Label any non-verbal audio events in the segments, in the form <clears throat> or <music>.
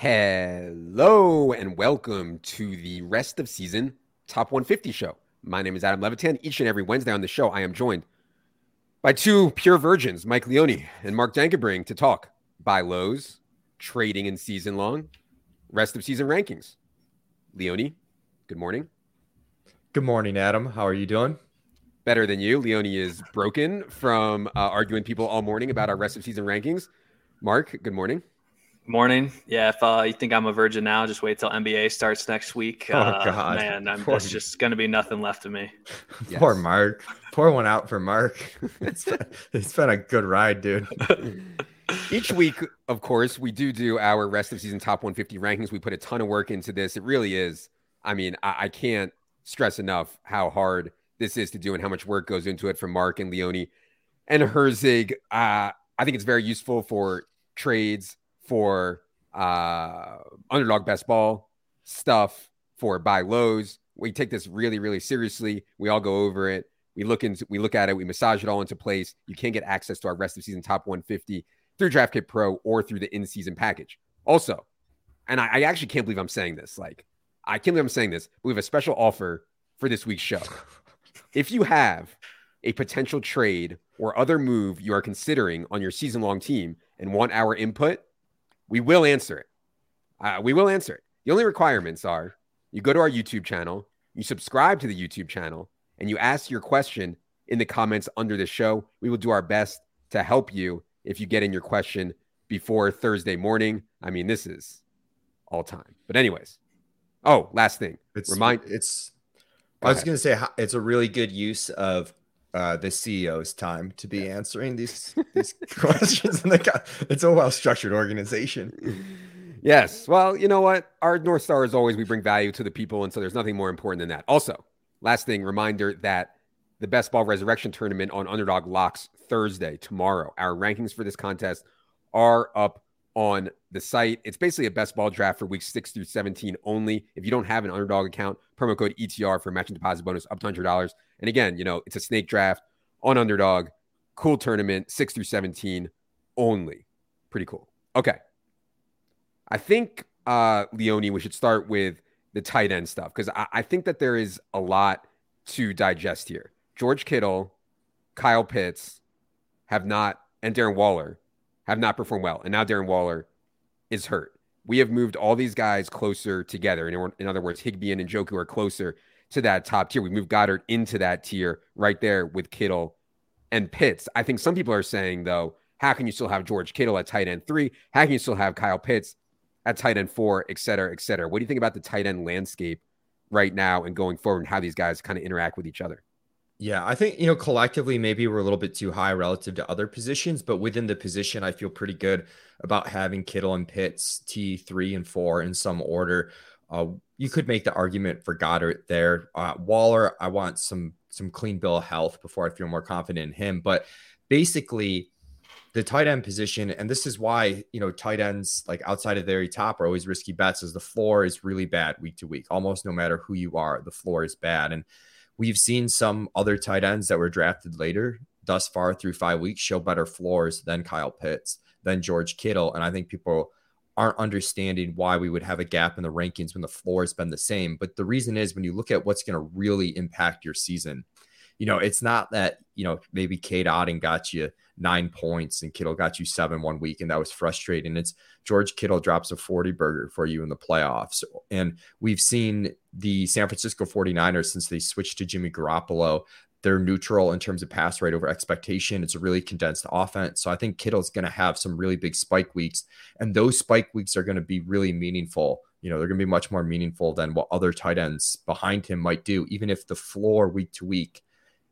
Hello and welcome to the rest of season top 150 show. My name is Adam Levitan. Each and every Wednesday on the show, I am joined by two pure virgins, Mike Leone and Mark Dankebring, to talk buy lows, trading in season long, rest of season rankings. Leone, good morning. Good morning, Adam. How are you doing? Better than you. Leone is broken from uh, arguing people all morning about our rest of season rankings. Mark, good morning. Morning. Yeah, if uh, you think I'm a virgin now, just wait till NBA starts next week. Oh uh, God, man, I'm, there's just going to be nothing left of me. <laughs> Yes. Poor Mark. Pour one out for Mark. <laughs> It's been, it's been a good ride, dude. <laughs> Each week, of course, we do do our rest of season top 150 rankings. We put a ton of work into this. It really is. I mean, I, I can't stress enough how hard this is to do and how much work goes into it from Mark and Leone and Herzig. Uh, I think it's very useful for trades, for uh, underdog best ball stuff, for buy lows. We take this really, really seriously. We all go over it. We look into, we look at it. We massage it all into place. You can get access to our rest of season top 150 through DraftKit Pro or through the in-season package. Also, and I, I actually can't believe I'm saying this. Like, I can't believe I'm saying this. We have a special offer for this week's show. <laughs> If you have a potential trade or other move you are considering on your season long team and want our input, we will answer it. Uh, we will answer it. The only requirements are you go to our YouTube channel, you subscribe to the YouTube channel, and you ask your question in the comments under the show. We will do our best to help you if you get in your question before Thursday morning. I mean, this is all time. But, anyways, oh, last thing. It's Remind it's. Go I was gonna say it's a really good use of uh, the CEO's time to be answering these <laughs> these questions. The it's a well structured organization. Yes. Well, you know what? Our North Star is always we bring value to the people. And so there's nothing more important than that. Also, last thing, reminder that the Best Ball Resurrection Tournament on Underdog locks Thursday, tomorrow. Our rankings for this contest are up on the site. It's basically a best ball draft for weeks six through 17 only. If you don't have an underdog account, promo code ETR for matching deposit bonus up to $100. And again, you know, it's a snake draft on underdog, cool tournament, six through 17 only. Pretty cool. Okay. I think, uh, Leone, we should start with the tight end stuff because I, I think that there is a lot to digest here. George Kittle, Kyle Pitts have not, and Darren Waller have not performed well. And now Darren Waller is hurt. We have moved all these guys closer together. In, in other words, Higbee and Njoku are closer to that top tier. We moved Goedert into that tier right there with Kittle and Pitts. I think some people are saying, though, how can you still have George Kittle at tight end three? How can you still have Kyle Pitts at tight end four, et cetera, et cetera? What do you think about the tight end landscape right now and going forward and how these guys kind of interact with each other? Yeah, I think you know collectively maybe we're a little bit too high relative to other positions, but within the position, I feel pretty good about having Kittle and Pitts T three and four in some order. Uh, you could make the argument for Goedert there. Uh, Waller, I want some some clean bill of health before I feel more confident in him. But basically, the tight end position, and this is why you know tight ends like outside of the very top are always risky bets, is the floor is really bad week to week. Almost no matter who you are, the floor is bad, and we've seen some other tight ends that were drafted later thus far through five weeks show better floors than Kyle Pitts, than George Kittle. And I think people aren't understanding why we would have a gap in the rankings when the floor has been the same. But the reason is when you look at what's going to really impact your season, you know, it's not that, you know, maybe Cade Otton got you nine points and Kittle got you seven one week and that was frustrating. It's George Kittle drops a 40 burger for you in the playoffs. And we've seen the San Francisco 49ers since they switched to Jimmy Garoppolo. They're neutral in terms of pass rate over expectation. It's a really condensed offense. So I think Kittle's going to have some really big spike weeks. And those spike weeks are going to be really meaningful. You know, they're going to be much more meaningful than what other tight ends behind him might do, even if the floor week to week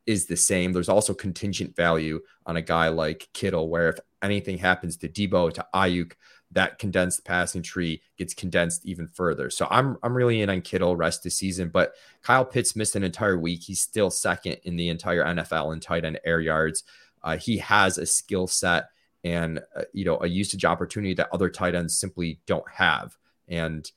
is the same. There's also contingent value on a guy like Kittle, where if anything happens to Deebo, to Aiyuk, that condensed passing tree gets condensed even further. So I'm I'm really in on Kittle rest of season, but Kyle Pitts missed an entire week. He's still second in the entire NFL in tight end air yards. Uh, he has a skill set and uh, you know a usage opportunity that other tight ends simply don't have. And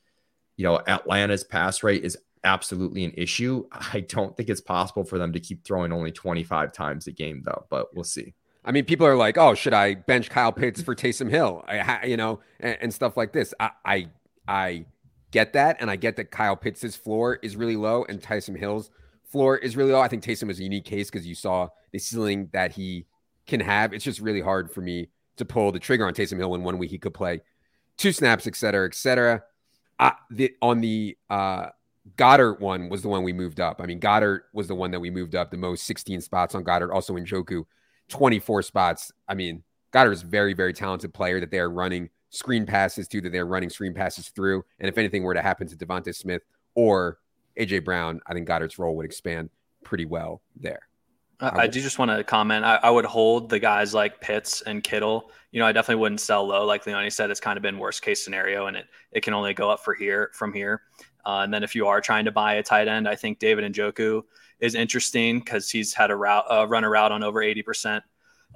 you know Atlanta's pass rate is absolutely an issue. <laughs> I don't think it's possible for them to keep throwing only 25 times a game though, but we'll see. I mean, people are like, "Oh, should I bench Kyle Pitts for Taysom Hill?" I, you know, and, and stuff like this. I, I, I get that, and I get that Kyle Pitts' floor is really low and Taysom Hill's floor is really low. I think Taysom is a unique case because you saw the ceiling that he can have. It's just really hard for me to pull the trigger on Taysom Hill in one week he could play two snaps, et cetera, et cetera. The, on the uh, Goedert one was the one we moved up. I mean, Goedert was the one that we moved up the most 16 spots on Goedert, Also Njoku, 24 spots. I mean, Goedert is very, very talented player that they are running screen passes to, that they're running screen passes through. And if anything were to happen to DeVonta Smith or AJ Brown, I think Goedert's role would expand pretty well there. I, I do just want to comment. I, I, would hold the guys like Pitts and Kittle. You know, I definitely wouldn't sell low. Like Leone said, it's kind of been worst case scenario, and it it can only go up for here from here. Uh, and then if you are trying to buy a tight end, I think David Njoku is interesting because he's had a route uh, run a route on over eighty percent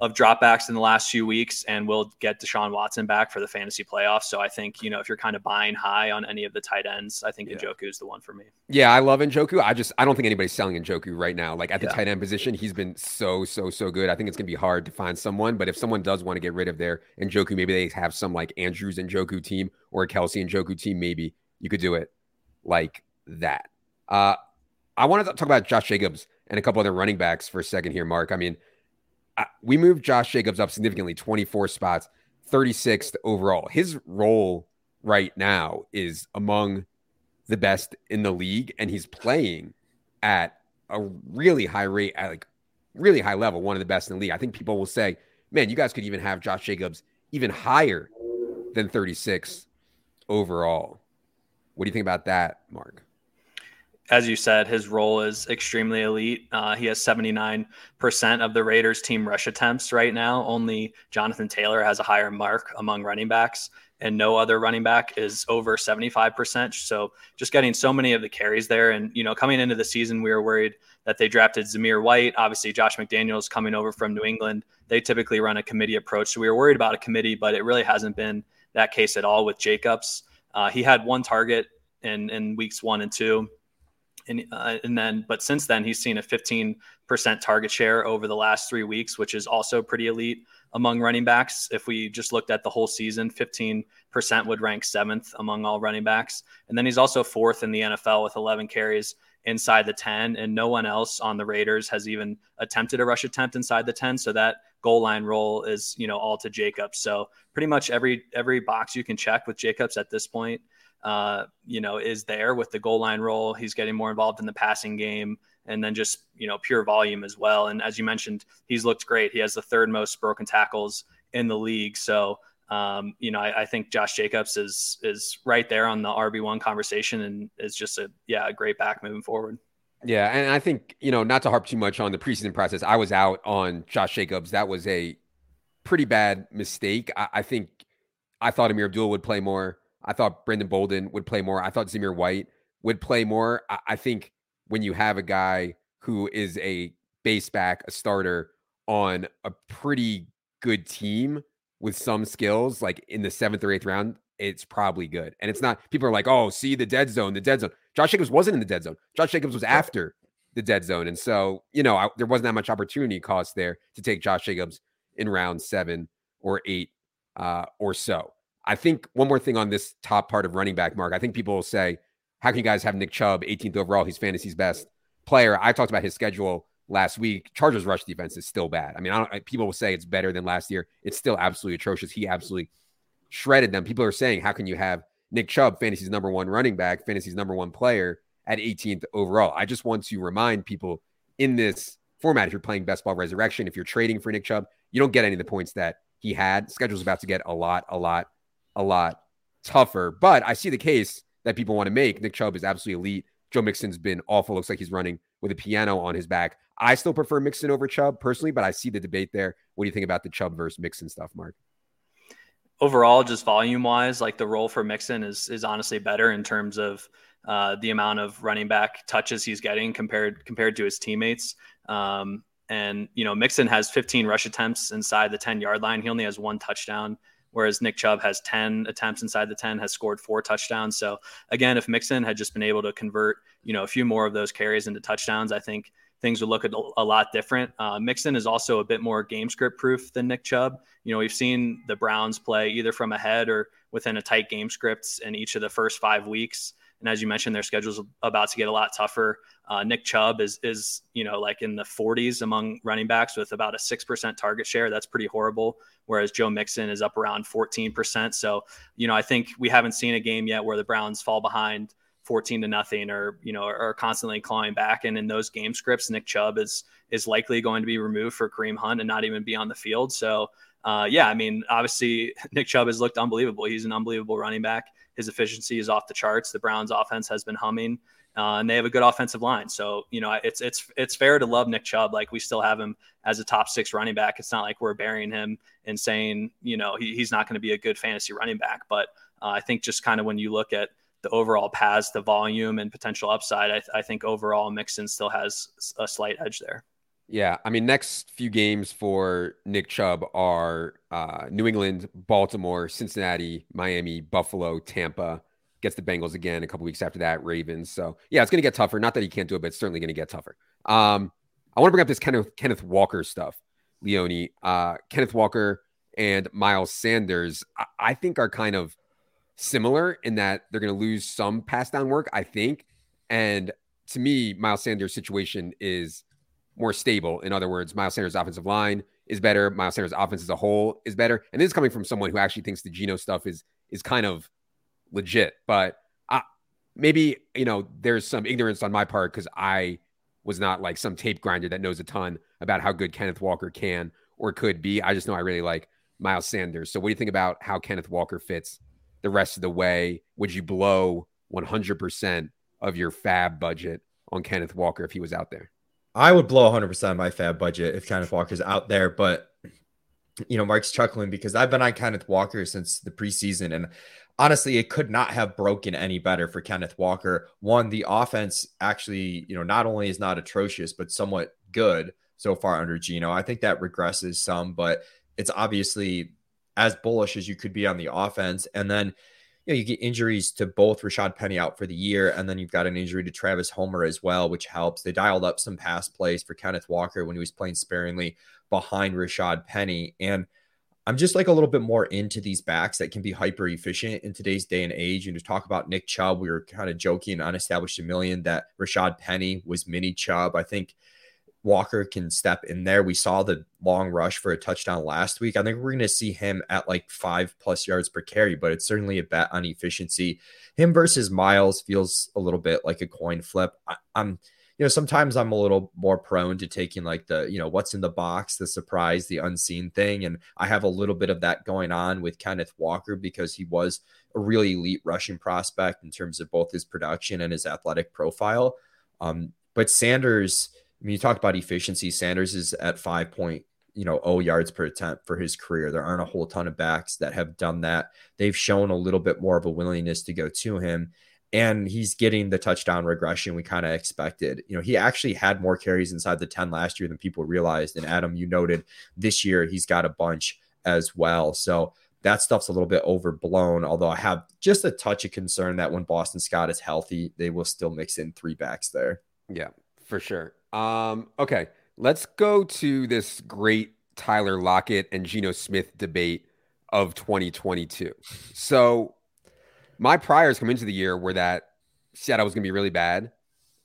of dropbacks in the last few weeks, and we'll get Deshaun Watson back for the fantasy playoffs. So I think you know if you're kind of buying high on any of the tight ends, I think yeah. Njoku is the one for me. Yeah, I love Njoku. I just I don't think anybody's selling Njoku right now. Like at the yeah. tight end position, he's been so so so good. I think it's gonna be hard to find someone. But if someone does want to get rid of their Njoku, maybe they have some like Andrews and Njoku team or a Kelce Njoku team. Maybe you could do it like that. Uh, I want to talk about Josh Jacobs and a couple other running backs for a second here, Mark. I mean we moved Josh Jacobs up significantly, 24 spots, 36th overall. His role right now is among the best in the league, and he's playing at a really high rate, at like really high level, one of the best in the league. I think people will say, man, you guys could even have Josh Jacobs even higher than 36 overall. What do you think about that, Mark? as you said, his role is extremely elite. Uh, he has 79% of the Raiders' team rush attempts right now. Only Jonathan Taylor has a higher mark among running backs, and no other running back is over 75%. So just getting so many of the carries there. And, you know, coming into the season, we were worried that they drafted Zamir White. Obviously, Josh McDaniels coming over from New England. They typically run a committee approach. So we were worried about a committee, but it really hasn't been that case at all with Jacobs. Uh, he had one target in, in weeks one and two and, uh, and then, but since then, he's seen a 15% target share over the last three weeks, which is also pretty elite among running backs. If we just looked at the whole season, 15% would rank seventh among all running backs. And then he's also fourth in the NFL with 11 carries inside the 10. And no one else on the Raiders has even attempted a rush attempt inside the 10. So that goal line role is, you know, all to Jacobs. So pretty much every every box you can check with Jacobs at this point uh, you know, is there with the goal line role. He's getting more involved in the passing game and then just, you know, pure volume as well. And as you mentioned, he's looked great. He has the third most broken tackles in the league. So, um, you know, I, I, think Josh Jacobs is is right there on the RB one conversation, and is just a yeah a great back moving forward. Yeah, and I think you know not to harp too much on the preseason process. I was out on Josh Jacobs. That was a pretty bad mistake. I, I think I thought Ameer Abdullah would play more. I thought Brandon Bolden would play more. I thought Zamir White would play more. I, I think when you have a guy who is a base back, a starter on a pretty good team with some skills, like in the seventh or eighth round, it's probably good. And it's not, people are like, oh, see the dead zone, the dead zone. Josh Jacobs wasn't in the dead zone. Josh Jacobs was after the dead zone. And so, you know, I, there wasn't that much opportunity cost there to take Josh Jacobs in round seven or eight uh, or so. I think one more thing on this top part of running back, Mark. I think people will say, how can you guys have Nick Chubb 18th overall? He's fantasy's best player. I talked about his schedule last week. Chargers rush defense is still bad. I mean, I people will say it's better than last year. It's still absolutely atrocious. He absolutely shredded them. People are saying, how can you have Nick Chubb, fantasy's number one running back, fantasy's number one player at 18th overall? I just want to remind people in this format, if you're playing best ball resurrection, if you're trading for Nick Chubb, you don't get any of the points that he had. Schedule's about to get a lot, a lot a lot tougher. But I see the case that people want to make. Nick Chubb is absolutely elite. Joe Mixon's been awful. Looks like he's running with a piano on his back. I still prefer Mixon over Chubb personally, but I see the debate there. What do you think about the Chubb versus Mixon stuff, Mark? Overall, just volume wise, like the role for Mixon is is honestly better in terms of uh, the amount of running back touches he's getting compared compared to his teammates. Um, and you know, Mixon has 15 rush attempts inside the 10 yard line. He only has one touchdown whereas Nick Chubb has 10 attempts inside the 10, has scored four touchdowns. So again, if Mixon had just been able to convert, you know, a few more of those carries into touchdowns, I think things would look a, a lot different. Uh, Mixon is also a bit more game script proof than Nick Chubb. You know, we've seen the Browns play either from ahead or within a tight game scripts in each of the first five weeks. And as you mentioned, their schedule's about to get a lot tougher. Uh, Nick Chubb is is you know like in the 40s among running backs with about a six percent target share. That's pretty horrible. Whereas Joe Mixon is up around 14 percent. So you know I think we haven't seen a game yet where the Browns fall behind 14 to nothing or you know are constantly clawing back. And in those game scripts, Nick Chubb is is likely going to be removed for Kareem Hunt and not even be on the field. So uh, yeah, I mean obviously <laughs> Nick Chubb has looked unbelievable. He's an unbelievable running back. His efficiency is off the charts. The Browns' offense has been humming, uh, and they have a good offensive line. So you know, it's it's it's fair to love Nick Chubb. Like we still have him as a top six running back. It's not like we're burying him and saying you know he, he's not going to be a good fantasy running back. But uh, I think just kind of when you look at the overall paths, the volume, and potential upside, I, I think overall Mixon still has a slight edge there. Yeah, I mean, next few games for Nick Chubb are uh, New England, Baltimore, Cincinnati, Miami, Buffalo, Tampa. Gets the Bengals again a couple weeks after that, Ravens. So yeah, it's going to get tougher. Not that he can't do it, but it's certainly going to get tougher. Um, I want to bring up this Kenneth Kenneth Walker stuff, Leone. Uh, Kenneth Walker and Miles Sanders, I, I think are kind of similar in that they're going to lose some pass down work. I think, and to me, Miles Sanders' situation is more stable. In other words, Miles Sanders' offensive line is better. Miles Sanders' offense as a whole is better. And this is coming from someone who actually thinks the Geno stuff is is kind of legit. But I, maybe you know there's some ignorance on my part because I was not like some tape grinder that knows a ton about how good Kenneth Walker can or could be. I just know I really like Miles Sanders. So what do you think about how Kenneth Walker fits the rest of the way? Would you blow 100% of your fab budget on Kenneth Walker if he was out there? I would blow 100% of my fab budget if Kenneth Walker's out there, but you know, Mark's chuckling because I've been on Kenneth Walker since the preseason and honestly, it could not have broken any better for Kenneth Walker. One, the offense actually, you know, not only is not atrocious, but somewhat good so far under Geno. I think that regresses some, but it's obviously as bullish as you could be on the offense. And then you know, you get injuries to both Rashad Penny out for the year, and then you've got an injury to Travis Homer as well, which helps. They dialed up some pass plays for Kenneth Walker when he was playing sparingly behind Rashad Penny. And I'm just like a little bit more into these backs that can be hyper efficient in today's day and age. And to talk about Nick Chubb, we were kind of joking on Established a Million that Rashad Penny was mini Chubb. I think Walker can step in there. We saw the long rush for a touchdown last week. I think we're going to see him at like five plus yards per carry, but it's certainly a bet on efficiency. Him versus Miles feels a little bit like a coin flip. I, I'm, you know, sometimes I'm a little more prone to taking like the, you know, what's in the box, the surprise, the unseen thing. And I have a little bit of that going on with Kenneth Walker because he was a really elite rushing prospect in terms of both his production and his athletic profile. Um, but Sanders, I mean, you talked about efficiency. Sanders is at five point, you know, oh yards per attempt for his career. There aren't a whole ton of backs that have done that. They've shown a little bit more of a willingness to go to him. And he's getting the touchdown regression we kind of expected. You know, he actually had more carries inside the 10 last year than people realized. And Adam, you noted this year he's got a bunch as well. So that stuff's a little bit overblown. Although I have just a touch of concern that when Boston Scott is healthy, they will still mix in three backs there. Yeah, for sure. Um, okay, let's go to this great Tyler Lockett and Geno Smith debate of 2022. So, my priors come into the year were that Seattle was going to be really bad,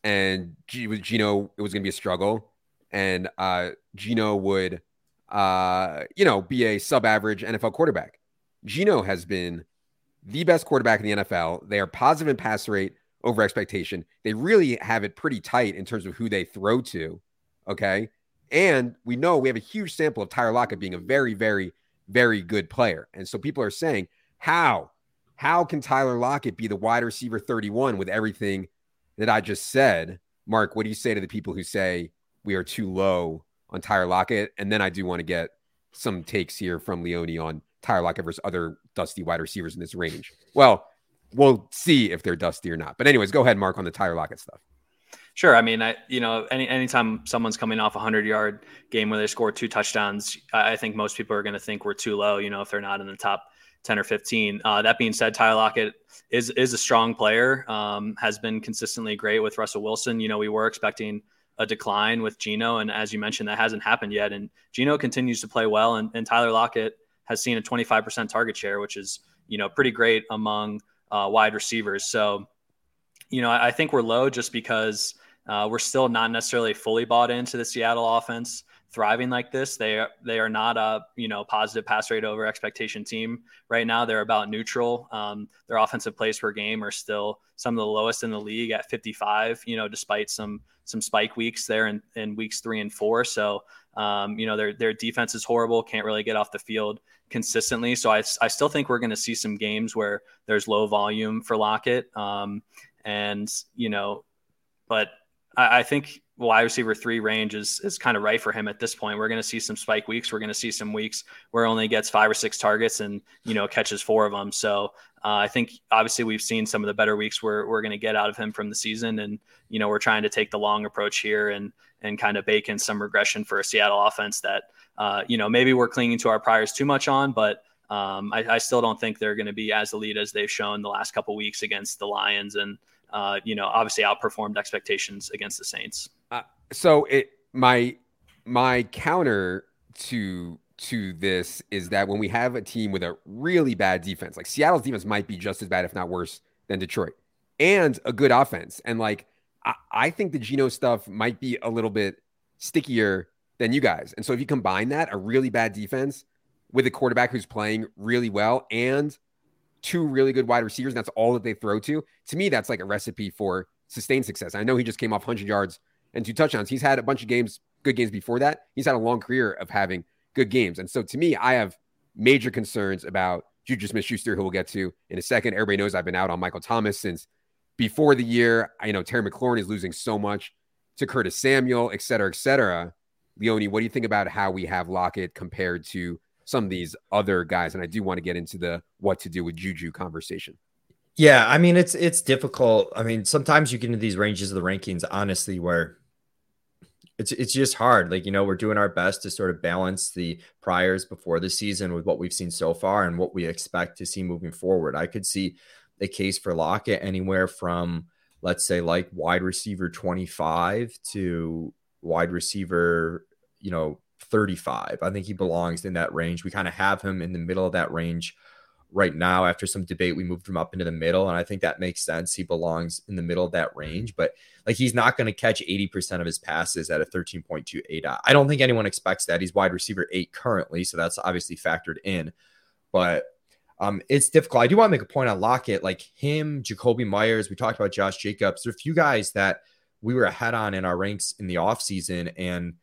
and with Geno, it was going to be a struggle, and uh, Geno would, uh, you know, be a sub-average NFL quarterback. Geno has been the best quarterback in the NFL. They are positive in pass rate over expectation. They really have it pretty tight in terms of who they throw to. Okay. And we know we have a huge sample of Tyler Lockett being a very, very, very good player. And so people are saying, how? How can Tyler Lockett be the wide receiver 31 with everything that I just said? Mark, what do you say to the people who say we are too low on Tyler Lockett? And then I do want to get some takes here from Leone on Tyler Lockett versus other dusty wide receivers in this range. Well, we'll see if they're dusty or not. But anyways, go ahead, Mark, on the Tyler Lockett stuff. Sure. I mean, I you know, any anytime someone's coming off a hundred yard game where they score two touchdowns, I think most people are going to think we're too low. You know, if they're not in the top ten or fifteen. Uh, that being said, Tyler Lockett is is a strong player. Um, has been consistently great with Russell Wilson. You know, we were expecting a decline with Geno, And as you mentioned, that hasn't happened yet. And Geno continues to play well. And, and Tyler Lockett has seen a 25% target share, which is, you know, pretty great among uh, wide receivers. So, you know, I, I think we're low just because uh, we're still not necessarily fully bought into the Seattle offense thriving like this. They are they are not a you know positive pass rate over expectation team right now. They're about neutral. Um, their offensive plays per game are still some of the lowest in the league at 55. You know, despite some some spike weeks there in, in weeks three and four. So um, you know their their defense is horrible. Can't really get off the field consistently. So I I still think we're going to see some games where there's low volume for Lockett. Um, and you know, but I, I think wide receiver three range is is kind of right for him at this point. We're going to see some spike weeks. We're going to see some weeks where only gets five or six targets and you know catches four of them. So uh, I think obviously we've seen some of the better weeks we're we're going to get out of him from the season, and you know we're trying to take the long approach here and and kind of bake in some regression for a Seattle offense that uh, you know maybe we're clinging to our priors too much on, but. Um, I, I, still don't think they're going to be as elite as they've shown the last couple weeks against the Lions, and uh, you know, obviously outperformed expectations against the Saints. Uh, so it my my counter to to this is that when we have a team with a really bad defense, like Seattle's defense might be just as bad, if not worse, than Detroit, and a good offense. And like I, I think the Geno stuff might be a little bit stickier than you guys. And so if you combine that, a really bad defense with a quarterback who's playing really well and two really good wide receivers, and that's all that they throw to, to me, that's like a recipe for sustained success. I know he just came off 100 yards and two touchdowns. He's had a bunch of games, good games before that. He's had a long career of having good games. And so to me, I have major concerns about Juju Smith Schuster, who we'll get to in a second. Everybody knows I've been out on Michael Thomas since before the year. I know Terry McLaurin is losing so much to Curtis Samuel, et cetera, et cetera. Leone, what do you think about how we have Lockett compared to some of these other guys? And I do want to get into the what to do with Juju conversation. Yeah, I mean it's it's difficult. I mean, sometimes you get into these ranges of the rankings, honestly, where it's it's just hard. Like, you know, we're doing our best to sort of balance the priors before the season with what we've seen so far and what we expect to see moving forward. I could see a case for Lockett anywhere from let's say like wide receiver 25 to wide receiver, you know, 35. I think he belongs in that range. We kind of have him in the middle of that range right now after some debate we moved him up into the middle and i think that makes sense he belongs in the middle of that range but like he's not going to catch 80% of his passes at a 13.28 i don't think anyone expects that he's wide receiver 8 currently so that's obviously factored in but um, it's difficult. I do want to make a point on Lockett, like him, Jakobi Meyers. We talked about Josh Jacobs. There are a few guys that we were ahead on in our ranks in the offseason. And,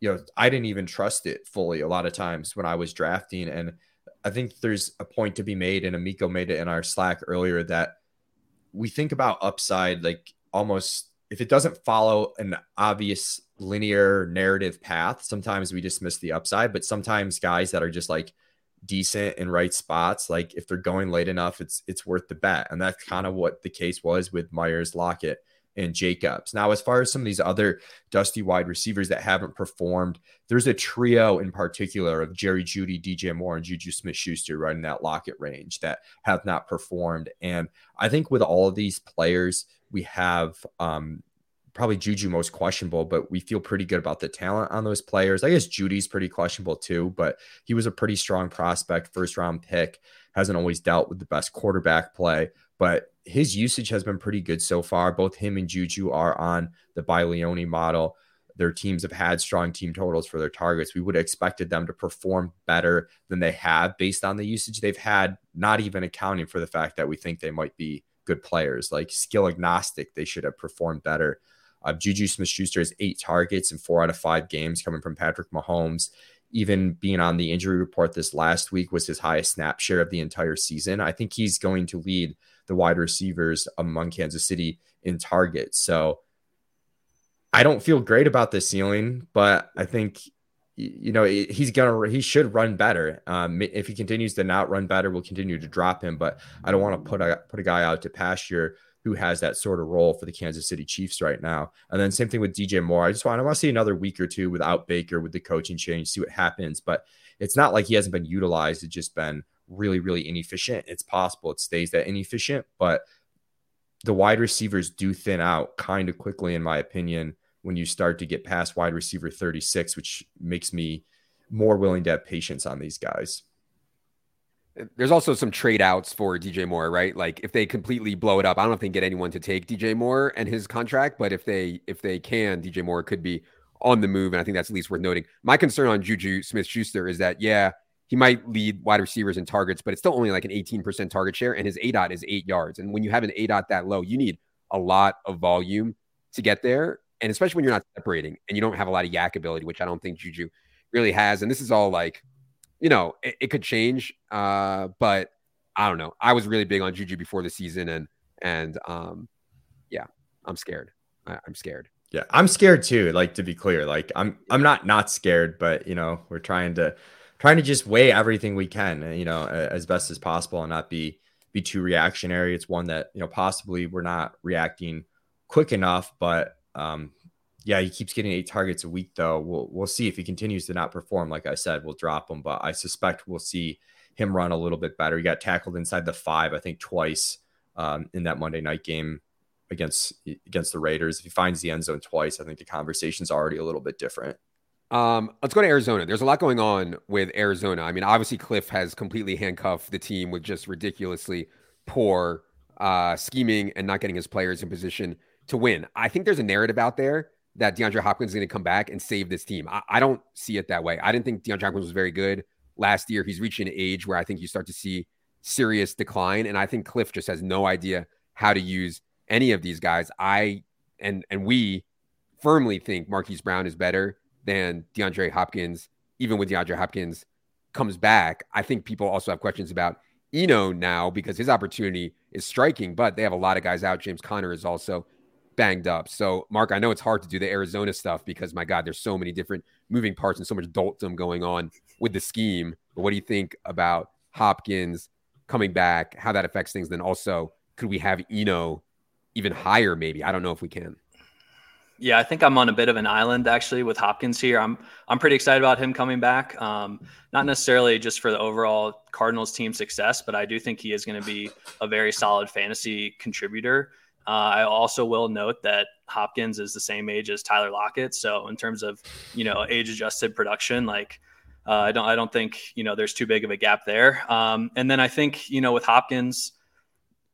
you know, I didn't even trust it fully a lot of times when I was drafting. And I think there's a point to be made, and Amico made it in our Slack earlier that we think about upside like almost if it doesn't follow an obvious linear narrative path, sometimes we dismiss the upside, but sometimes guys that are just like decent in right spots, like if they're going late enough, it's it's worth the bet. And that's kind of what the case was with Meyers Lockett and Jacobs. Now, as far as some of these other dusty wide receivers that haven't performed, there's a trio in particular of Jerry Jeudy, DJ Moore, and Juju Smith Schuster right in that Lockett range that have not performed. And I think with all of these players, we have um, probably Juju most questionable, but we feel pretty good about the talent on those players. I guess Jeudy's pretty questionable too, but he was a pretty strong prospect, first round pick, hasn't always dealt with the best quarterback play but his usage has been pretty good so far. Both him and Juju are on the Leone model. Their teams have had strong team totals for their targets. We would have expected them to perform better than they have based on the usage they've had, not even accounting for the fact that we think they might be good players. Like skill agnostic, they should have performed better. Uh, Juju Smith Schuster has eight targets in four out of five games coming from Patrick Mahomes even being on the injury report this last week was his highest snap share of the entire season. I think he's going to lead the wide receivers among Kansas City in targets. So I don't feel great about the ceiling, but I think you know he's gonna he should run better. Um, if he continues to not run better, we'll continue to drop him. But I don't want to put a put a guy out to pasture who has that sort of role for the Kansas City Chiefs right now. And then same thing with DJ Moore. I just want I want to see another week or two without Baker with the coaching change, see what happens. But it's not like he hasn't been utilized. It's just been really, really inefficient. It's possible it stays that inefficient, but the wide receivers do thin out kind of quickly, in my opinion, when you start to get past wide receiver 36, which makes me more willing to have patience on these guys. There's also some trade outs for DJ Moore, right? Like if they completely blow it up, I don't think get anyone to take DJ Moore and his contract, but if they if they can, DJ Moore could be on the move, and I think that's at least worth noting. My concern on Juju Smith Schuster is that yeah, he might lead wide receivers in targets, but it's still only like an 18% target share, and his aDOT is eight yards. And when you have an aDOT that low, you need a lot of volume to get there, and especially when you're not separating and you don't have a lot of YAC ability, which I don't think Juju really has. And this is all like you know, it, it could change. Uh, but I don't know. I was really big on Juju before the season, and and um, yeah, I'm scared. I, I'm scared. Yeah, I'm scared too. Like to be clear, like I'm I'm not not scared, but you know, we're trying to trying to just weigh everything we can, you know, as best as possible, and not be be too reactionary. It's one that you know possibly we're not reacting quick enough, but um, yeah, he keeps getting eight targets a week though. We'll we'll see if he continues to not perform. Like I said, we'll drop him, but I suspect we'll see him run a little bit better. He got tackled inside the five, I think, twice um, in that Monday night game against against the Raiders. If he finds the end zone twice, I think the conversation's already a little bit different. Um, let's go to Arizona. There's a lot going on with Arizona. I mean, obviously Kliff has completely handcuffed the team with just ridiculously poor uh, scheming and not getting his players in position to win. I think there's a narrative out there that DeAndre Hopkins is going to come back and save this team. I, I, don't see it that way. I didn't think DeAndre Hopkins was very good last year. He's reaching an age where I think you start to see serious decline. And I think Kliff just has no idea how to use any of these guys. I and and we firmly think Marquise Brown is better than DeAndre Hopkins, even when DeAndre Hopkins comes back. I think people also have questions about Eno now because his opportunity is striking, but they have a lot of guys out. James Conner is also banged up. So, Mark, I know it's hard to do the Arizona stuff because, my God, there's so many different moving parts and so much doltdom going on with the scheme. But what do you think about Hopkins coming back, how that affects things? Then also, could we have Eno even higher? Maybe I don't know if we can. Yeah, I think I'm on a bit of an island actually with Hopkins here. I'm I'm pretty excited about him coming back. Um, not necessarily just for the overall Cardinals team success, but I do think he is going to be a very solid fantasy contributor. Uh, I also will note that Hopkins is the same age as Tyler Lockett, so in terms of you know age adjusted production, like uh, I don't I don't think you know there's too big of a gap there. Um, and then I think you know with Hopkins,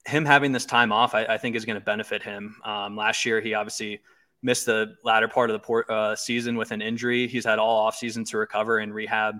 him having this time off, I, I think is going to benefit him. Um, last year, he obviously missed the latter part of the uh, season with an injury. He's had all offseason to recover and rehab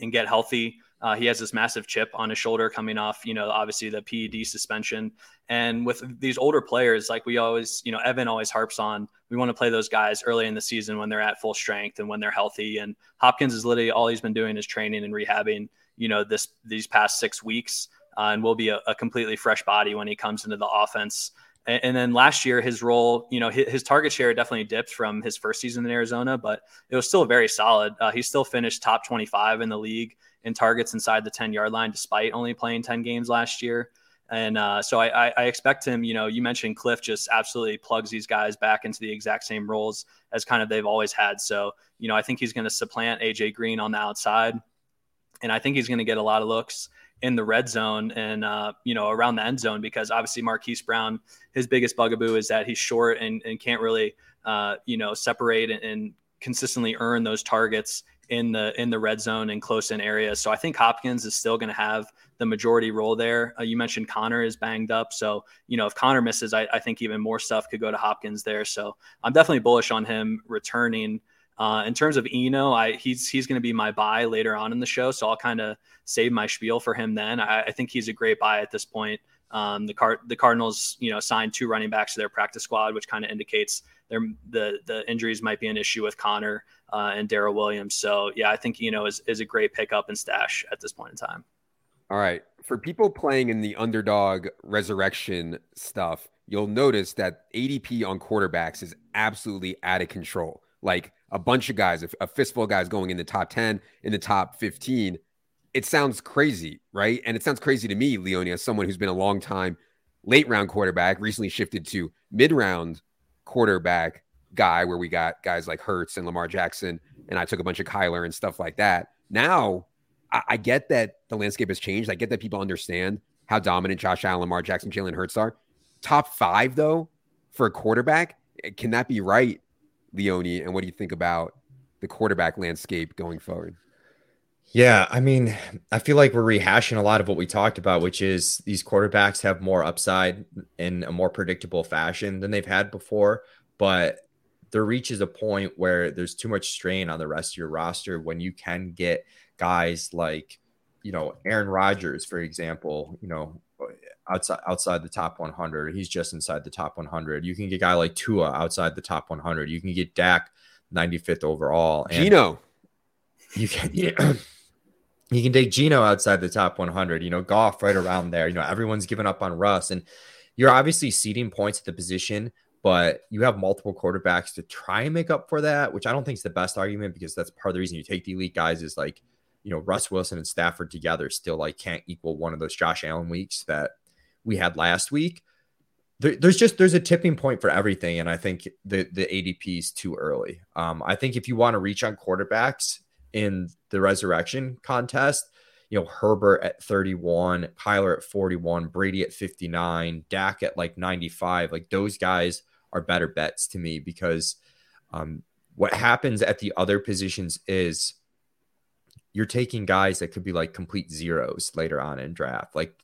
and get healthy. Uh, he has this massive chip on his shoulder coming off, you know, obviously the PED suspension. And with these older players, like we always, you know, Evan always harps on, we want to play those guys early in the season when they're at full strength and when they're healthy. And Hopkins is literally all he's been doing is training and rehabbing, you know, this these past six weeks, uh, and will be a, a, completely fresh body when he comes into the offense. And, and then last year, his role, you know, his, his, target share definitely dipped from his first season in Arizona, but it was still very solid. Uh, he still finished top 25 in the league in targets inside the 10 yard line, despite only playing 10 games last year. And uh, so I, I, expect him, you know, you mentioned Kliff just absolutely plugs these guys back into the exact same roles as kind of they've always had. So, you know, I think he's going to supplant AJ Green on the outside. And I think he's going to get a lot of looks in the red zone and, uh, you know, around the end zone because obviously Marquise Brown, his biggest bugaboo is that he's short and, and can't really, uh, you know, separate and, and consistently earn those targets in the in the red zone and close in areas. So I think Hopkins is still going to have the majority role there. Uh, you mentioned Conner is banged up, so you know if Conner misses, I, I, think even more stuff could go to Hopkins there. So I'm definitely bullish on him returning. Uh, in terms of Eno, I, he's he's going to be my buy later on in the show, so I'll kind of save my spiel for him then. I, I, think he's a great buy at this point. Um, the Card the Cardinals, you Eno, signed two running backs to their practice squad, which kind of indicates their the the injuries might be an issue with Conner uh, and Darrel Williams. So yeah, I think know is is a great pickup and stash at this point in time. All right, for people playing in the underdog resurrection stuff, you'll notice that ADP on quarterbacks is absolutely out of control. Like a bunch of guys, a fistful of guys going in the top ten, in the top fifteen it sounds crazy, right? And it sounds crazy to me, Leone, as someone who's been a long time late round quarterback, recently shifted to mid round quarterback guy, where we got guys like Hurts and Lamar Jackson, and I took a bunch of Kyler and stuff like that. Now, I, I get that the landscape has changed. I get that people understand how dominant Josh Allen, Lamar Jackson, Jalen Hurts are. Top five, though, for a quarterback, eh, can that be right Leone, and what do you think about the quarterback landscape going forward? Yeah, I mean, I feel like we're rehashing a lot of what we talked about, which is these quarterbacks have more upside in a more predictable fashion than they've had before, but there reaches a point where there's too much strain on the rest of your roster when you can get guys like, you know, Aaron Rodgers, for example, you know, outside outside the top 100. He's just inside the top 100. You can get a guy like Tua outside the top 100. You can get Dak 95th overall. And Geno. You can yeah. <clears throat> you can take Geno outside the top 100, you know, Goff right around there. You know, everyone's given up on Russ. And you're obviously ceding points at the position, but you have multiple quarterbacks to try and make up for that, which I don't think is the best argument because that's part of the reason you take the elite guys is like, you know, Russ Wilson and Stafford together still like can't equal one of those Josh Allen weeks that we had last week. There, there's just there's a tipping point for everything, and I think the the ADP is too early. Um, I think if you want to reach on quarterbacks, in the resurrection contest. You know, Herbert at 31, Kyler at 41, Brady at 59, Dak at like 95. Like those guys are better bets to me because um, what happens at the other positions is you're taking guys that could be like complete zeros later on in draft. Like,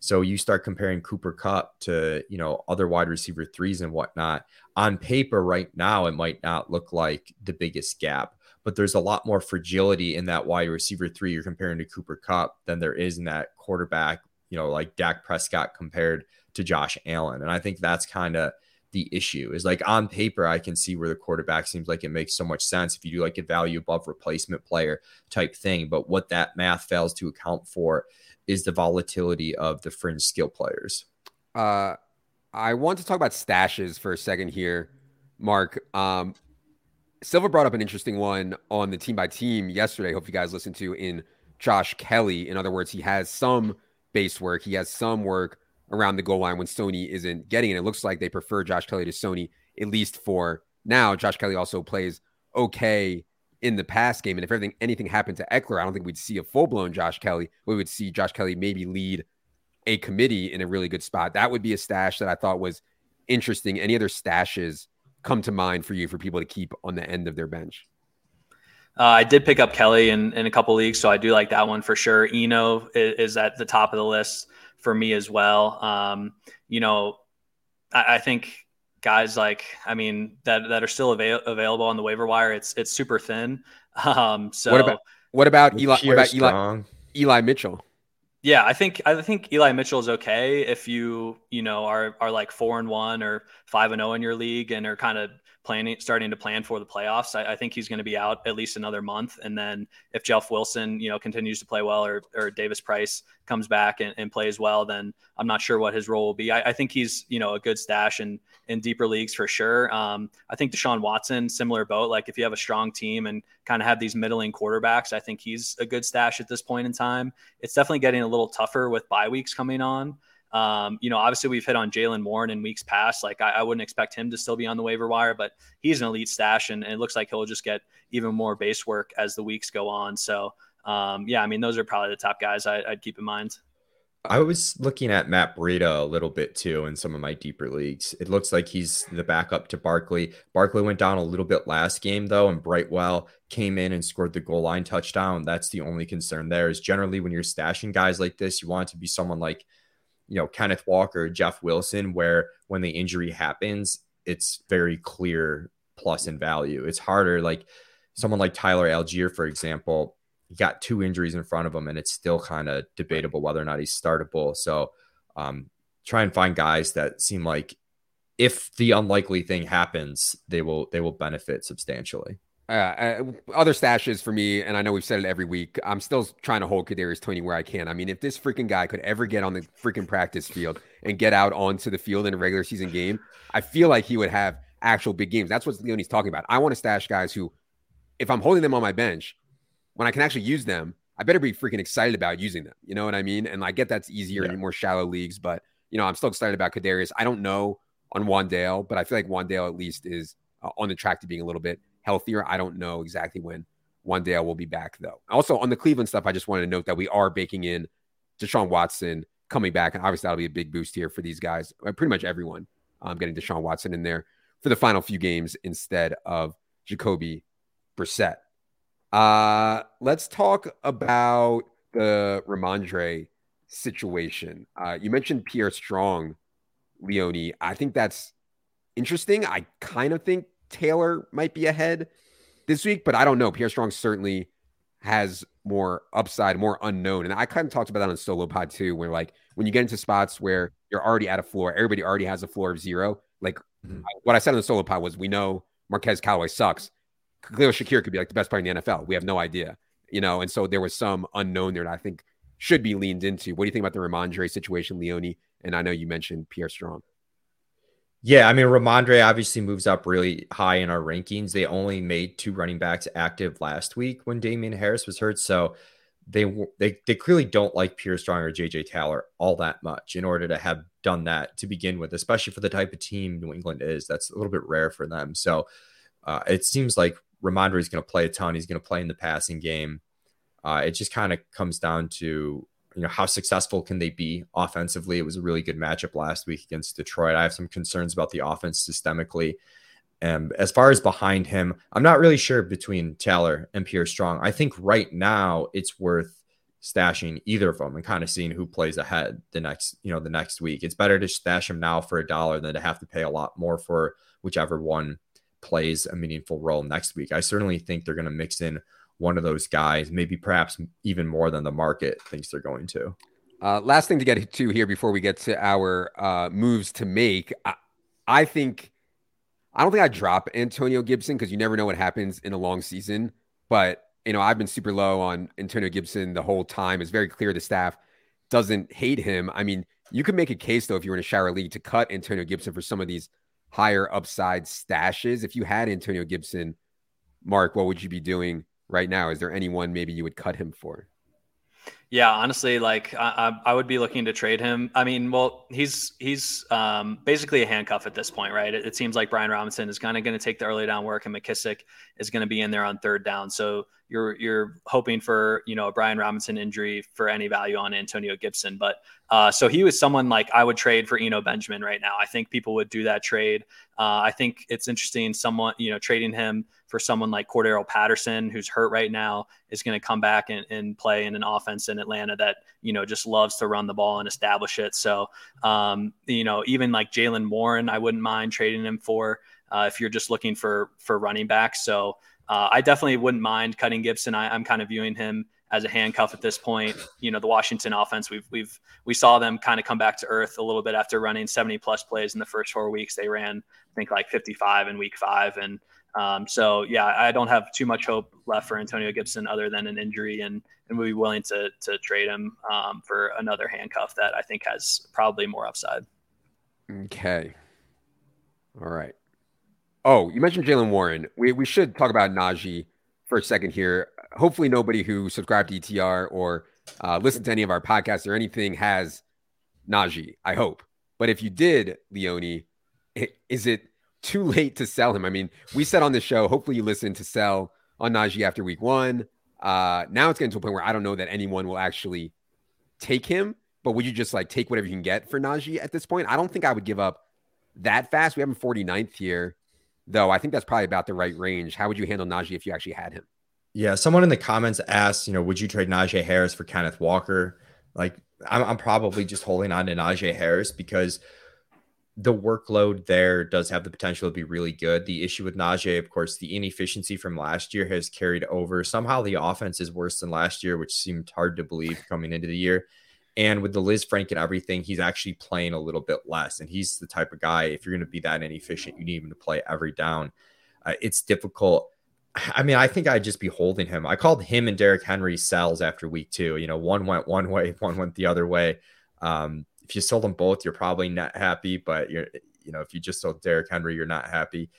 so you start comparing Cooper Kupp to, you know, other wide receiver threes and whatnot. On paper, right now, it might not look like the biggest gap but there's a lot more fragility in that wide receiver three you're comparing to Cooper Kupp than there is in that quarterback, you know, like Dak Prescott compared to Josh Allen. And I think that's kind of the issue is like on paper, I can see where the quarterback seems like it makes so much sense if you do like a value above replacement player type thing. But what that math fails to account for is the volatility of the fringe skill players. Uh, I want to talk about stashes for a second here, Mark. Um, Silva brought up an interesting one on the team by team yesterday. Hope you guys listened to in Josh Kelley In other words, he has some base work, he has some work around the goal line when Sony isn't getting it. It looks like they prefer Josh Kelley to Sony, at least for now. Josh Kelley also plays okay in the pass game. And if everything anything happened to Ekeler, I don't think we'd see a full blown Josh Kelley. We would see Josh Kelley maybe lead a committee in a really good spot. That would be a stash that I thought was interesting. Any other stashes come to mind for you for people to keep on the end of their bench? Uh, I did pick up Kelley in, in a couple leagues, so I do like that one for sure. Eno is, is at the top of the list for me as well. Um, you know, I, I, think guys like, I mean, that that are still avail- available on the waiver wire. It's it's super thin. <laughs> Um, so what about what about Eli? What about Eli? Eli Mitchell? Yeah, I think I think Eli Mitchell is okay if you you know are are like four and one or five and zero oh in your league and are kind of planning starting to plan for the playoffs. I, I think he's going to be out at least another month, and then if Jeff Wilson you know continues to play well or or Davis Price comes back and, and plays well, then I'm not sure what his role will be. I, I think he's you know a good stash and in deeper leagues for sure. Um, I think Deshaun Watson, similar boat. Like if you have a strong team and kind of have these middling quarterbacks, I think he's a good stash at this point in time. It's definitely getting a little tougher with bye weeks coming on. Um, you know, obviously we've hit on Jaylen Warren in weeks past. Like I, I, wouldn't expect him to still be on the waiver wire, but he's an elite stash, and, and, it looks like he'll just get even more base work as the weeks go on. So, um, yeah, I mean, those are probably the top guys I, would keep in mind. I was looking at Matt Breida a little bit too in some of my deeper leagues. It looks like he's the backup to Barkley. Barkley went down a little bit last game though, and Brightwell came in and scored the goal line touchdown. That's the only concern there. Is generally when you're stashing guys like this, you want it to be someone like, you know, Kenneth Walker, Jeff Wilson, where when the injury happens, it's very clear plus in value. It's harder like someone like Tyler Allgeier, for example he got two injuries in front of him, and it's still kind of debatable whether or not he's startable. So um, try and find guys that seem like if the unlikely thing happens, they will they will benefit substantially. Uh, uh, other stashes for me, and I know we've said it every week. I'm still trying to hold Kadarius Toney where I can. I mean, if this freaking guy could ever get on the freaking practice field and get out onto the field in a regular season game, I feel like he would have actual big games. That's what Leone's talking about. I want to stash guys who, if I'm holding them on my bench, when I can actually use them, I better be freaking excited about using them. You know what I mean? And I get that's easier yeah. in more shallow leagues, but you know, I'm still excited about Kadarius. I don't know on Wan'Dale, but I feel like Wan'Dale at least is uh, on the track to being a little bit healthier. I don't know exactly when Wan'Dale will be back though. Also on the Cleveland stuff, I just wanted to note that we are baking in Deshaun Watson coming back, and obviously that'll be a big boost here for these guys. Uh, pretty much everyone um, getting Deshaun Watson in there for the final few games instead of Jacoby Brissett. Uh, let's talk about the Rhamondre situation. Uh, you mentioned Pierre Strong, Leone. I think that's interesting. I kind of think Taylor might be ahead this week, but I don't know. Pierre Strong certainly has more upside, more unknown. And I kind of talked about that on solo pod too, where like when you get into spots where you're already at a floor, everybody already has a floor of zero. Like mm-hmm. what I said on the solo pod was we know Marquez Callaway sucks. Khalil Shakir could be like the best player in the NFL. We have no idea, you know. And so there was some unknown there that I think should be leaned into. What do you think about the Rhamondre situation, Leone? And I know you mentioned Pierre Strong. Yeah, I mean, Rhamondre obviously moves up really high in our rankings. They only made two running backs active last week when Damien Harris was hurt, so they they they clearly don't like Pierre Strong or JJ Taylor all that much in order to have done that to begin with, especially for the type of team New England is. That's a little bit rare for them. So uh, it seems like Rhamondre is going to play a ton. He's going to play in the passing game. Uh, it just kind of comes down to you know how successful can they be offensively. It was a really good matchup last week against Detroit. I have some concerns about the offense systemically. And as far as behind him, I'm not really sure between Taylor and Pierre Strong. I think right now it's worth stashing either of them and kind of seeing who plays ahead the next, you know, the next week. It's better to stash him now for a dollar than to have to pay a lot more for whichever one plays a meaningful role next week. I certainly think they're going to mix in one of those guys, maybe perhaps even more than the market thinks they're going to. Uh, last thing to get to here before we get to our uh, moves to make, I, I think I don't think I drop Antonio Gibson because you never know what happens in a long season. But you know, I've been super low on Antonio Gibson the whole time. It's very clear the staff doesn't hate him. I mean, you could make a case though if you were in a shower league to cut Antonio Gibson for some of these higher upside stashes. If you had Antonio Gibson, Mark, what would you be doing right now? Is there anyone maybe you would cut him for? Yeah, honestly, like I, I, would be looking to trade him. I mean, well, he's he's um, basically a handcuff at this point, right? It, it seems like Brian Robinson is kind of going to take the early down work, and McKissic is going to be in there on third down. So you're you're hoping for you know a Brian Robinson injury for any value on Antonio Gibson, but uh, so he was someone like I would trade for Eno Benjamin right now. I think people would do that trade. Uh, I think it's interesting. Someone you know trading him for someone like Cordarrelle Patterson, who's hurt right now, is going to come back and, and, play in an offense in Atlanta that, you know, just loves to run the ball and establish it. So, um, you know, even like Jaylen Warren, I wouldn't mind trading him for uh, if you're just looking for for running backs. So uh, I definitely wouldn't mind cutting Gibson. I, I'm kind of viewing him as a handcuff at this point. You know, the Washington offense, we've we've we saw them kind of come back to earth a little bit after running 70 plus plays in the first four weeks. They ran, I think, like 55 in week five, and um, so yeah, I don't have too much hope left for Antonio Gibson other than an injury, and and we'd be willing to to trade him um, for another handcuff that I think has probably more upside. Okay. All right. Oh, you mentioned Jaylen Warren. We we should talk about Najee for a second here. Hopefully, nobody who subscribed to ETR or uh, listened to any of our podcasts or anything has Najee. I hope. But if you did, Leone, is it too <laughs> late to sell him. I mean, we said on the show, hopefully you listen to sell on Najee after week one. Uh, now it's getting to a point where I don't know that anyone will actually take him, but would you just like take whatever you can get for Najee at this point? I don't think I would give up that fast. We have him 49th here, though. I think that's probably about the right range. How would you handle Najee if you actually had him? Yeah, someone in the comments asked, you know, would you trade Najee Harris for Kenneth Walker? Like, I'm, I'm probably just holding on to Najee Harris because – the workload there does have the potential to be really good. The issue with Najee, of course, the inefficiency from last year has carried over. Somehow the offense is worse than last year, which seemed hard to believe coming into the year. And with the Lisfranc and everything, he's actually playing a little bit less. And he's the type of guy, if you're going to be that inefficient, you need him to play every down. Uh, it's difficult. I mean, I think I'd just be holding him. I called him and Derrick Henry sells after week two. You know, one went one way, <laughs> one went the other way. Um, if you sold them both, you're probably not happy. But you're, you know, if you just sold Derrick Henry, you're not happy.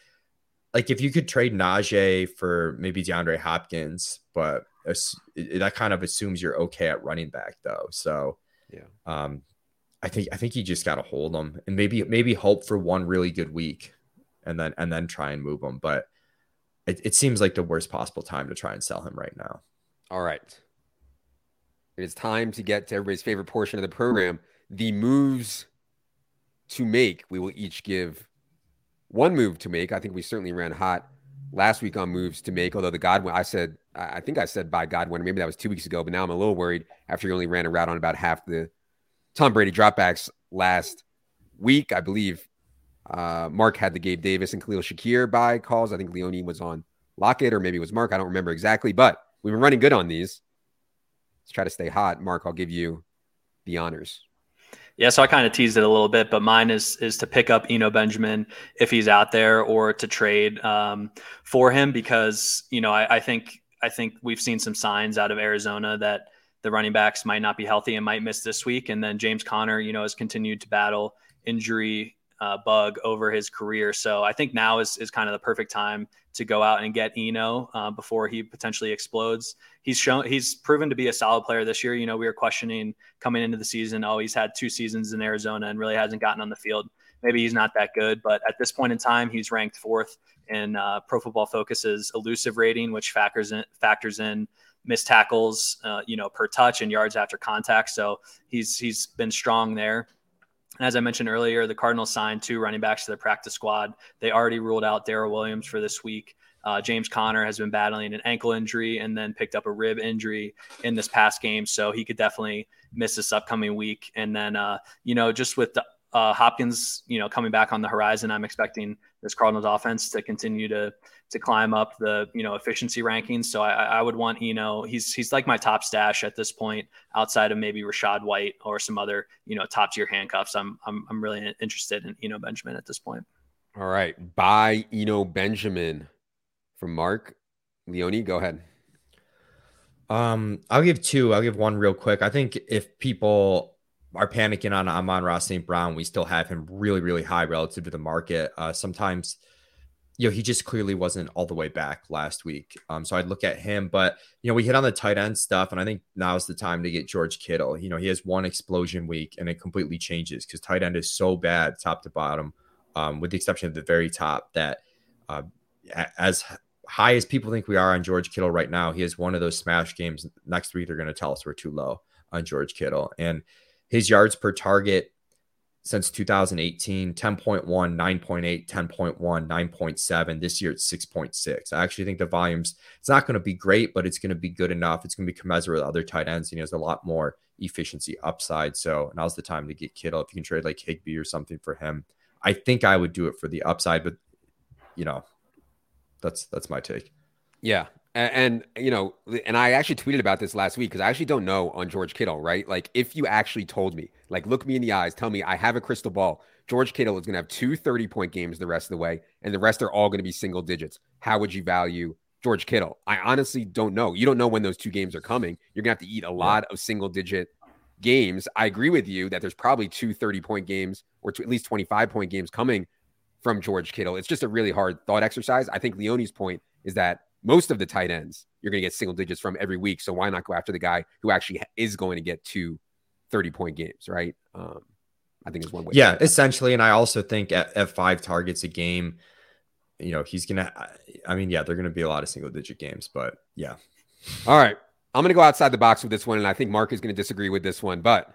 Like if you could trade Najee for maybe DeAndre Hopkins, but that kind of assumes you're okay at running back though. So yeah, um, I think I think you just got to hold them and maybe maybe hope for one really good week, and then and then try and move them. But it, it seems like the worst possible time to try and sell him right now. All right. It is time to get to everybody's favorite portion of the program the moves to make, we will each give one move to make. I think we certainly ran hot last week on moves to make. Although the Godwin, I said, I think I said buy Godwin, maybe that was two weeks ago, but now I'm a little worried after you only ran a route on about half the Tom Brady dropbacks last week. I believe uh, Mark had the Gabe Davis and Khalil Shakir buy calls. I think Leone was on Lockett, or maybe it was Mark. I don't remember exactly, but we've been running good on these. Let's try to stay hot. Mark, I'll give you the honors. Yeah, so I kind of teased it a little bit, but mine is is to pick up Eno Benjamin if he's out there, or to trade um, for him because you know I, I think I think we've seen some signs out of Arizona that the running backs might not be healthy and might miss this week, and then James Conner, you know, has continued to battle injury uh, bug over his career. So I think now is, is kind of the perfect time to go out and get Eno uh, before he potentially explodes. He's shown he's proven to be a solid player this year. You know, we were questioning coming into the season. Oh, he's had two seasons in Arizona and really hasn't gotten on the field. Maybe he's not that good, but at this point in time, he's ranked fourth in uh, Pro Football Focus's elusive rating, which factors in factors in missed tackles, uh, you know, per touch and yards after contact. So he's he's been strong there. And as I mentioned earlier, the Cardinals signed two running backs to the practice squad. They already ruled out Darrel Williams for this week. Uh, James Conner has been battling an ankle injury and then picked up a rib injury in this past game, so he could definitely miss this upcoming week. And then, uh, you know, just with the, uh, Hopkins, you know, coming back on the horizon, I'm expecting this Cardinals offense to continue to to climb up the you know efficiency rankings. So I, I would want you know he's he's like my top stash at this point, outside of maybe Rachaad White or some other you know top tier handcuffs. I'm I'm I'm really interested in Eno Benjamin at this point. All right, buy Eno Benjamin from Mark Leone. Go ahead. Um, I'll give two. I'll give one real quick. I think if people are panicking on Amon-Ra St. Brown, we still have him really, really high relative to the market. Uh, sometimes, you know, he just clearly wasn't all the way back last week. Um, so I'd look at him, but you know, we hit on the tight end stuff, and I think now's the time to get George Kittle. You know, he has one explosion week, and it completely changes because tight end is so bad, top to bottom, um, with the exception of the very top. That uh, as high as people think we are on George Kittle right now, he has one of those smash games. Next week, they're going to tell us we're too low on George Kittle, and his yards per target since 2018 10.1 9.8 10.1 9.7 this year it's 6.6 i actually think the volumes it's not going to be great but it's going to be good enough. It's going to be commensurate with other tight ends and he has a lot more efficiency upside. So now's the time to get kittle. If you can trade like higbee or something for him i think i would do it for the upside but you know that's that's my take. Yeah and, and, you know, and I actually tweeted about this last week because I actually don't know on George Kittle, right? Like, if you actually told me, like, look me in the eyes, tell me I have a crystal ball, George Kittle is going to have two 30 point games the rest of the way, and the rest are all going to be single digits. How would you value George Kittle? I honestly don't know. You don't know when those two games are coming. You're going to have to eat a lot of single digit games. I agree with you that there's probably two 30 point games or at least 25 point games coming from George Kittle. It's just a really hard thought exercise. I think Leone's point is that most of the tight ends you're going to get single digits from every week. So why not go after the guy who actually is going to get two 30 point games, right? Um, I think is one way. Yeah, essentially. And I also think at, at five targets a game, you know, he's going to, I mean, yeah, they're going to be a lot of single digit games, but yeah. All right. I'm going to go outside the box with this one. And I think Mark is going to disagree with this one, but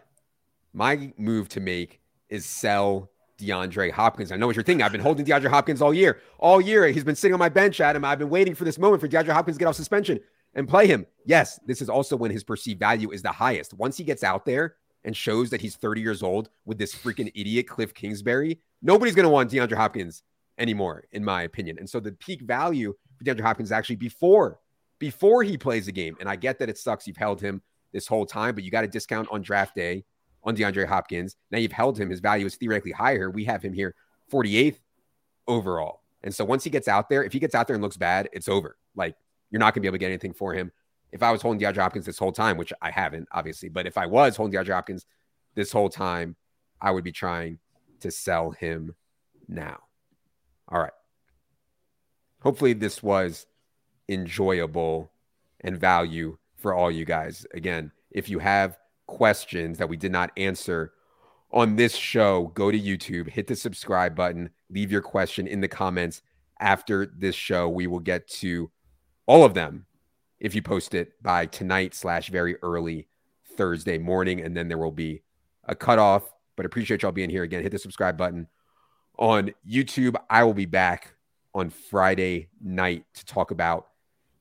my move to make is sell DeAndre Hopkins. I know what you're thinking. I've been holding DeAndre Hopkins all year. All year, he's been sitting on my bench, Adam. I've been waiting for this moment for DeAndre Hopkins to get off suspension and play him. Yes, this is also when his perceived value is the highest. Once he gets out there and shows that he's 30 years old with this freaking idiot Kliff Kingsbury, nobody's going to want DeAndre Hopkins anymore, in my opinion. And so the peak value for DeAndre Hopkins is actually before before he plays the game. And I get that it sucks you've held him this whole time, but you got a discount on draft day on DeAndre Hopkins. Now you've held him. His value is theoretically higher. We have him here 48th overall. And so once he gets out there, if he gets out there and looks bad, it's over. Like you're not going to be able to get anything for him. If I was holding DeAndre Hopkins this whole time, which I haven't, obviously, but if I was holding DeAndre Hopkins this whole time, I would be trying to sell him now. All right. Hopefully, this was enjoyable and value for all you guys. Again, if you have questions that we did not answer on this show, go to YouTube, hit the subscribe button, leave your question in the comments after this show. We will get to all of them if you post it by tonight slash very early Thursday morning. And then there will be a cutoff. But appreciate y'all being here again. Hit the subscribe button on YouTube. I will be back on Friday night to talk about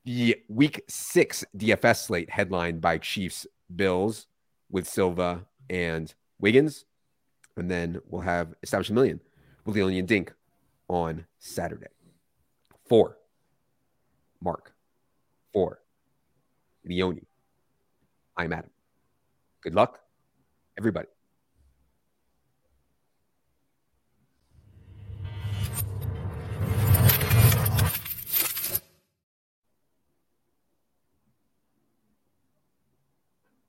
the week six DFS slate headlined by Chiefs Bills with Silva and Wiggins. And then we'll have Establish a Million with Leone and Dink on Saturday. Four, Mark. Four, Leone. I'm Adam. Good luck, everybody.